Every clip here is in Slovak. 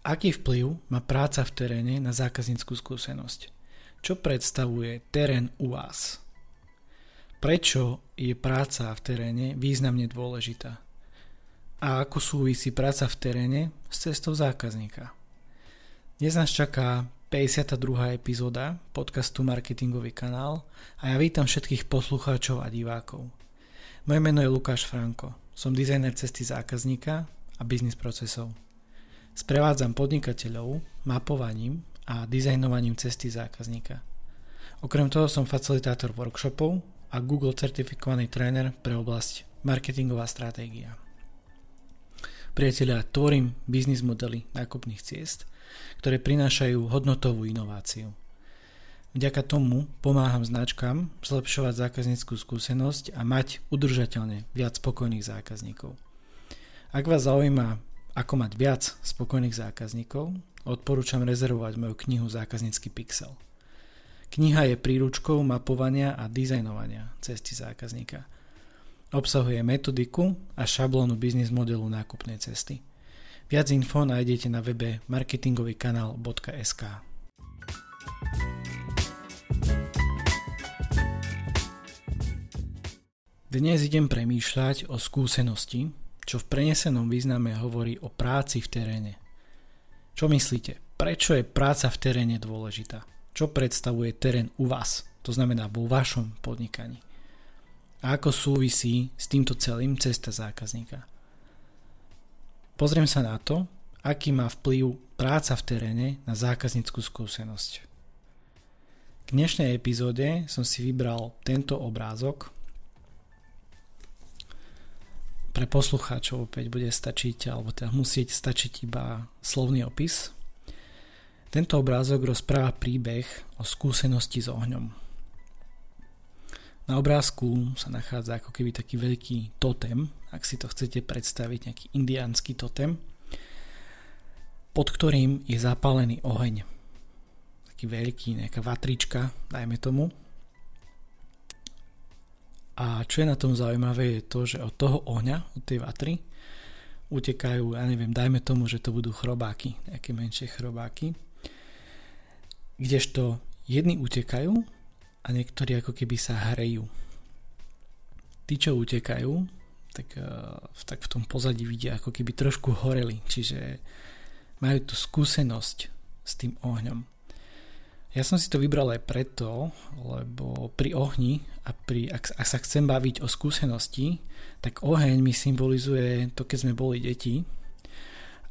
Aký vplyv má práca v teréne na zákazníckú skúsenosť? Čo predstavuje terén u vás? Prečo je práca v teréne významne dôležitá? A ako súvisí práca v teréne s cestou zákazníka? Dnes nás čaká 52. epizóda podcastu Marketingový kanál a ja vítam všetkých poslucháčov a divákov. Moje meno je Lukáš Franko, som dizajner cesty zákazníka a biznis procesov. Sprevádzam podnikateľov mapovaním a dizajnovaním cesty zákazníka. Okrem toho som facilitátor workshopov a Google certifikovaný tréner pre oblasť marketingová stratégia. Priatelia, tvorím biznis modely nákupných ciest, ktoré prinášajú hodnotovú inováciu. Vďaka tomu pomáham značkám zlepšovať zákazníckú skúsenosť a mať udržateľne viac spokojných zákazníkov. Ak vás zaujíma ako mať viac spokojných zákazníkov, odporúčam rezervovať moju knihu Zákaznícky pixel. Kniha je príručkou mapovania a dizajnovania cesty zákazníka. Obsahuje metodiku a šablónu biznis modelu nákupnej cesty. Viac info nájdete na webe marketingovýkanál.sk Dnes idem premýšľať o skúsenosti, čo v prenesenom význame hovorí o práci v teréne. Čo myslíte? Prečo je práca v teréne dôležitá? Čo predstavuje terén u vás? To znamená vo vašom podnikaní. A ako súvisí s týmto celým cesta zákazníka? Pozriem sa na to, aký má vplyv práca v teréne na zákazníckú skúsenosť. K dnešnej epizóde som si vybral tento obrázok, pre poslucháčov opäť bude stačiť, alebo teda musieť stačiť iba slovný opis. Tento obrázok rozpráva príbeh o skúsenosti s ohňom. Na obrázku sa nachádza ako keby taký veľký totem, ak si to chcete predstaviť, nejaký indiánsky totem, pod ktorým je zapálený oheň. Taký veľký, nejaká vatrička, dajme tomu, a čo je na tom zaujímavé je to, že od toho ohňa, od tej vatry, utekajú, ja neviem, dajme tomu, že to budú chrobáky, nejaké menšie chrobáky, kdežto jedni utekajú a niektorí ako keby sa hrejú. Tí, čo utekajú, tak, eh, tak v tom pozadí vidia ako keby trošku horeli, čiže majú tú skúsenosť s tým ohňom. Ja som si to vybral aj preto, lebo pri ohni a pri, ak, ak sa chcem baviť o skúsenosti, tak oheň mi symbolizuje to, keď sme boli deti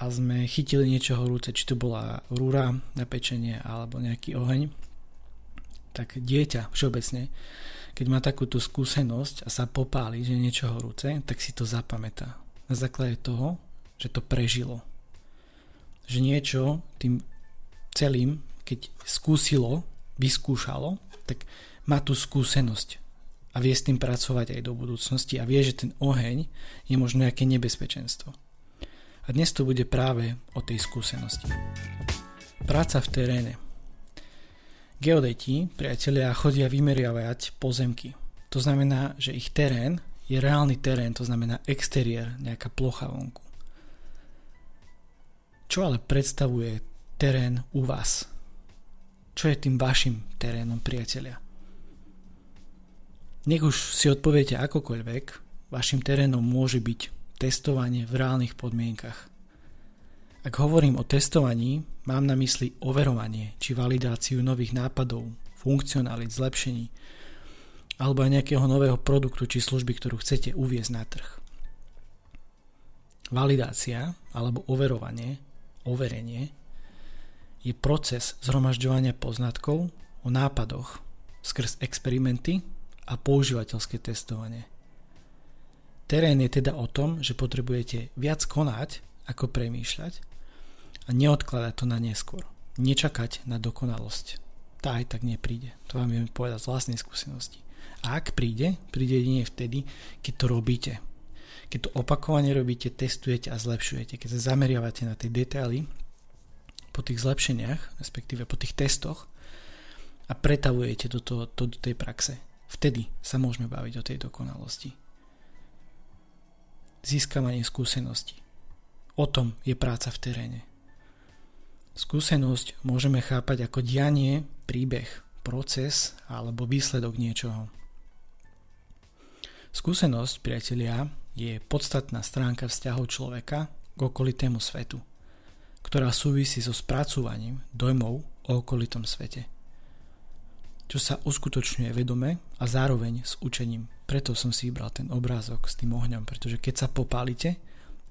a sme chytili niečo horúce, či to bola rúra na pečenie alebo nejaký oheň, tak dieťa všeobecne, keď má takúto skúsenosť a sa popáli, že niečo horúce, tak si to zapamätá. Na základe toho, že to prežilo. Že niečo tým celým keď skúsilo, vyskúšalo, tak má tú skúsenosť a vie s tým pracovať aj do budúcnosti a vie, že ten oheň je možno nejaké nebezpečenstvo. A dnes to bude práve o tej skúsenosti. Práca v teréne. Geodeti, priatelia, chodia vymeriavať pozemky. To znamená, že ich terén je reálny terén, to znamená exteriér, nejaká plocha vonku. Čo ale predstavuje terén u vás? Čo je tým vašim terénom, priatelia? Nech už si odpoviete akokoľvek, vašim terénom môže byť testovanie v reálnych podmienkach. Ak hovorím o testovaní, mám na mysli overovanie či validáciu nových nápadov, funkcionalit, zlepšení alebo aj nejakého nového produktu či služby, ktorú chcete uviezť na trh. Validácia alebo overovanie, overenie je proces zhromažďovania poznatkov o nápadoch skrz experimenty a používateľské testovanie. Terén je teda o tom, že potrebujete viac konať ako premýšľať a neodkladať to na neskôr. Nečakať na dokonalosť. Tá aj tak nepríde. To vám viem povedať z vlastnej skúsenosti. A ak príde, príde jedine vtedy, keď to robíte. Keď to opakovane robíte, testujete a zlepšujete. Keď sa zameriavate na tie detaily po tých zlepšeniach, respektíve po tých testoch a pretavujete do, to, to, do tej praxe. Vtedy sa môžeme baviť o tej dokonalosti. Získavanie skúseností. O tom je práca v teréne. Skúsenosť môžeme chápať ako dianie, príbeh, proces alebo výsledok niečoho. Skúsenosť, priatelia, je podstatná stránka vzťahov človeka k okolitému svetu, ktorá súvisí so spracúvaním dojmov o okolitom svete. Čo sa uskutočňuje vedome a zároveň s učením. Preto som si vybral ten obrázok s tým ohňom, pretože keď sa popálite,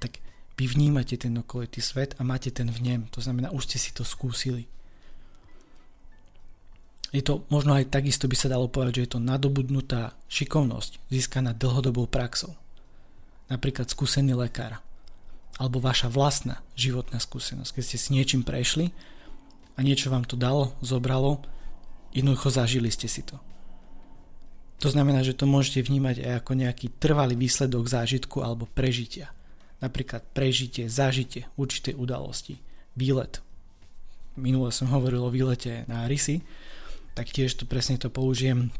tak vy vnímate ten okolitý svet a máte ten vnem. To znamená, už ste si to skúsili. Je to možno aj takisto by sa dalo povedať, že je to nadobudnutá šikovnosť získaná dlhodobou praxou. Napríklad skúsený lekár. Alebo vaša vlastná životná skúsenosť. Keď ste s niečím prešli a niečo vám to dalo, zobralo, jednoducho zažili ste si to. To znamená, že to môžete vnímať aj ako nejaký trvalý výsledok zážitku alebo prežitia. Napríklad prežitie, zažitie určitej udalosti. Výlet. Minule som hovoril o výlete na Rysy, tak tiež to presne to použijem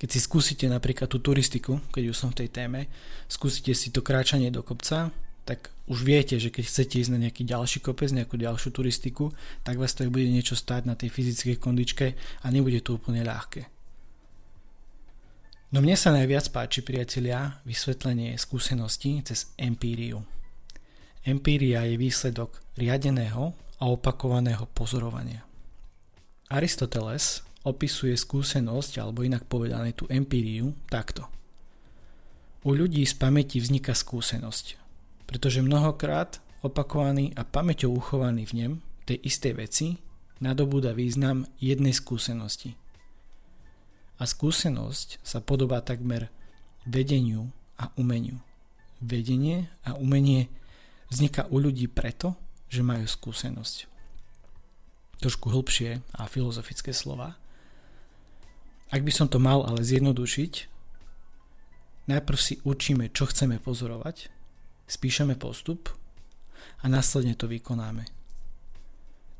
keď si skúsite napríklad tú turistiku, keď už som v tej téme, skúsite si to kráčanie do kopca, tak už viete, že keď chcete ísť na nejaký ďalší kopec, nejakú ďalšiu turistiku, tak vás to bude niečo stáť na tej fyzickej kondičke a nebude to úplne ľahké. No mne sa najviac páči, priatelia, vysvetlenie skúseností cez empíriu. Empíria je výsledok riadeného a opakovaného pozorovania. Aristoteles opisuje skúsenosť, alebo inak povedané tú empíriu, takto. U ľudí z pamäti vzniká skúsenosť, pretože mnohokrát opakovaný a pamäťou uchovaný v nem tej istej veci nadobúda význam jednej skúsenosti. A skúsenosť sa podobá takmer vedeniu a umeniu. Vedenie a umenie vzniká u ľudí preto, že majú skúsenosť trošku hĺbšie a filozofické slova. Ak by som to mal ale zjednodušiť, najprv si učíme, čo chceme pozorovať, spíšeme postup a následne to vykonáme.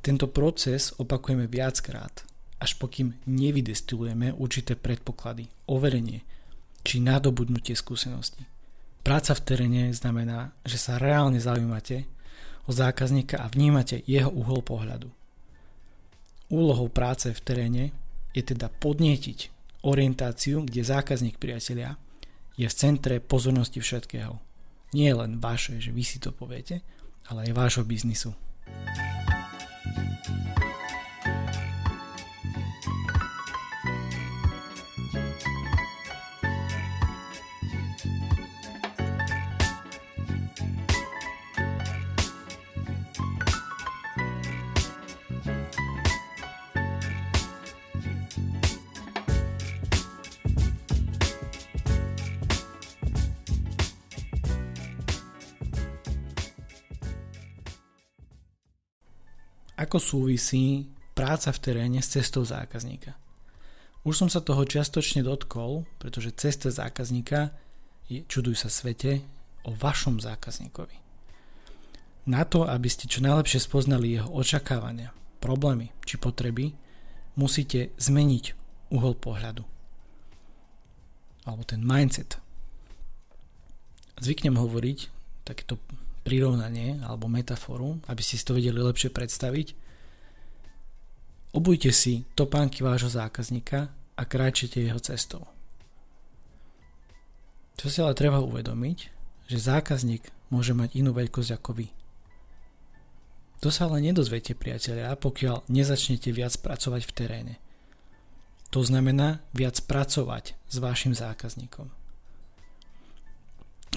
Tento proces opakujeme viackrát, až pokým nevydestilujeme určité predpoklady, overenie či nadobudnutie skúsenosti. Práca v teréne znamená, že sa reálne zaujímate o zákazníka a vnímate jeho uhol pohľadu. Úlohou práce v teréne je teda podnietiť orientáciu, kde zákazník priatelia je v centre pozornosti všetkého. Nie len vaše, že vy si to poviete, ale aj vášho biznisu. Ako súvisí práca v teréne s cestou zákazníka. Už som sa toho čiastočne dotkol, pretože cesta zákazníka je, čuduj sa svete, o vašom zákazníkovi. Na to, aby ste čo najlepšie spoznali jeho očakávania, problémy či potreby, musíte zmeniť uhol pohľadu. Alebo ten mindset. Zvyknem hovoriť takéto prirovnanie alebo metaforu, aby ste si to vedeli lepšie predstaviť. Obujte si topánky vášho zákazníka a kráčete jeho cestou. Čo si ale treba uvedomiť, že zákazník môže mať inú veľkosť ako vy. To sa ale nedozviete, priatelia, pokiaľ nezačnete viac pracovať v teréne. To znamená viac pracovať s vašim zákazníkom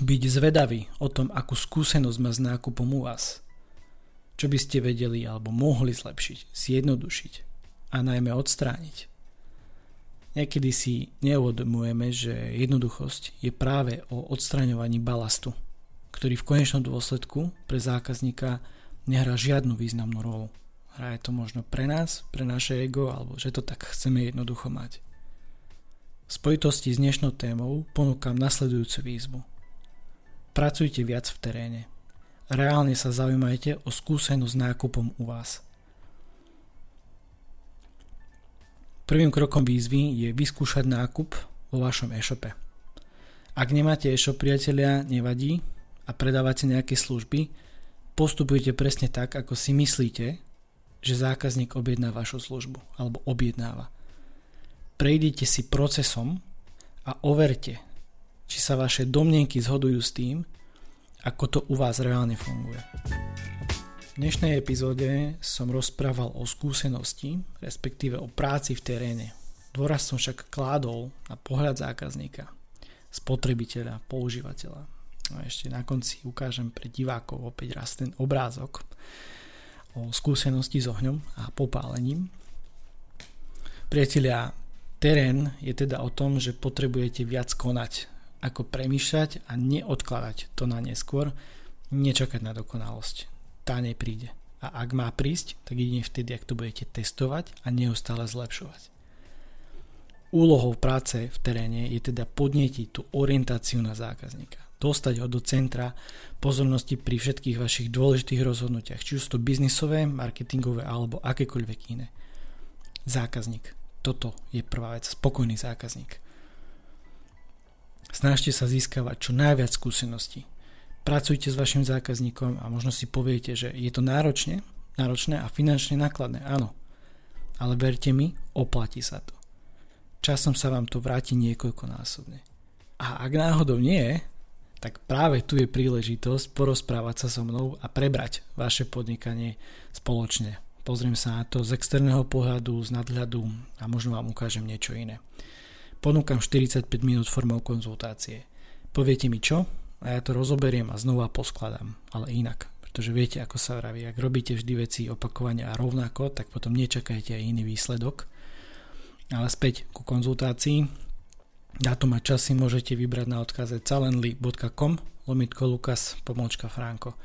byť zvedavý o tom, akú skúsenosť má s nákupom u vás. Čo by ste vedeli alebo mohli zlepšiť, zjednodušiť a najmä odstrániť. Niekedy si neuvedomujeme, že jednoduchosť je práve o odstraňovaní balastu, ktorý v konečnom dôsledku pre zákazníka nehrá žiadnu významnú rolu. Hrá je to možno pre nás, pre naše ego, alebo že to tak chceme jednoducho mať. V spojitosti s dnešnou témou ponúkam nasledujúcu výzvu – Pracujte viac v teréne. Reálne sa zaujímajte o skúsenosť s nákupom u vás. Prvým krokom výzvy je vyskúšať nákup vo vašom e-shope. Ak nemáte e-shop priatelia, nevadí a predávate nejaké služby, postupujte presne tak, ako si myslíte, že zákazník objedná vašu službu alebo objednáva. Prejdite si procesom a overte, či sa vaše domnenky zhodujú s tým, ako to u vás reálne funguje. V dnešnej epizóde som rozprával o skúsenosti, respektíve o práci v teréne. Dôraz som však kládol na pohľad zákazníka, spotrebiteľa, používateľa. A ešte na konci ukážem pre divákov opäť raz ten obrázok o skúsenosti s ohňom a popálením. Priatelia, terén je teda o tom, že potrebujete viac konať, ako premýšľať a neodkladať to na neskôr, nečakať na dokonalosť. Tá nepríde. A ak má prísť, tak jedine vtedy, ak to budete testovať a neustále zlepšovať. Úlohou práce v teréne je teda podnietiť tú orientáciu na zákazníka dostať ho do centra pozornosti pri všetkých vašich dôležitých rozhodnutiach, či už to biznisové, marketingové alebo akékoľvek iné. Zákazník. Toto je prvá vec. Spokojný zákazník. Snažte sa získavať čo najviac skúseností. Pracujte s vašim zákazníkom a možno si poviete, že je to náročné, náročné a finančne nákladné. Áno. Ale verte mi, oplatí sa to. Časom sa vám to vráti niekoľkonásobne. A ak náhodou nie, tak práve tu je príležitosť porozprávať sa so mnou a prebrať vaše podnikanie spoločne. Pozriem sa na to z externého pohľadu, z nadhľadu a možno vám ukážem niečo iné. Ponúkam 45 minút formou konzultácie. Poviete mi čo a ja to rozoberiem a znova poskladám, ale inak. Pretože viete, ako sa vraví, ak robíte vždy veci opakovane a rovnako, tak potom nečakajte aj iný výsledok. Ale späť ku konzultácii. Dátum a časy môžete vybrať na odkaze calendly.com lomitko Lukas pomôčka Franko.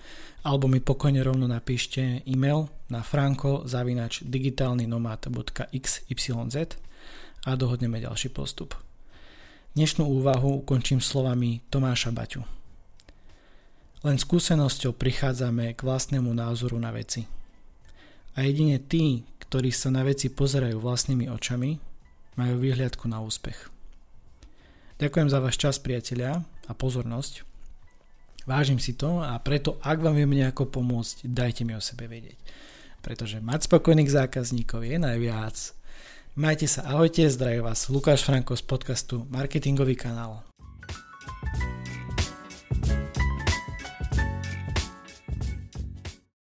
Alebo mi pokojne rovno napíšte e-mail na franko zavinač digitálnynomad.xyz a dohodneme ďalší postup. Dnešnú úvahu ukončím slovami Tomáša Baťu. Len skúsenosťou prichádzame k vlastnému názoru na veci. A jedine tí, ktorí sa na veci pozerajú vlastnými očami, majú výhľadku na úspech. Ďakujem za váš čas, priatelia, a pozornosť. Vážim si to a preto, ak vám viem nejako pomôcť, dajte mi o sebe vedieť. Pretože mať spokojných zákazníkov je najviac. Majte sa, ahojte, zdraví vás Lukáš Franko z podcastu Marketingový kanál. thank you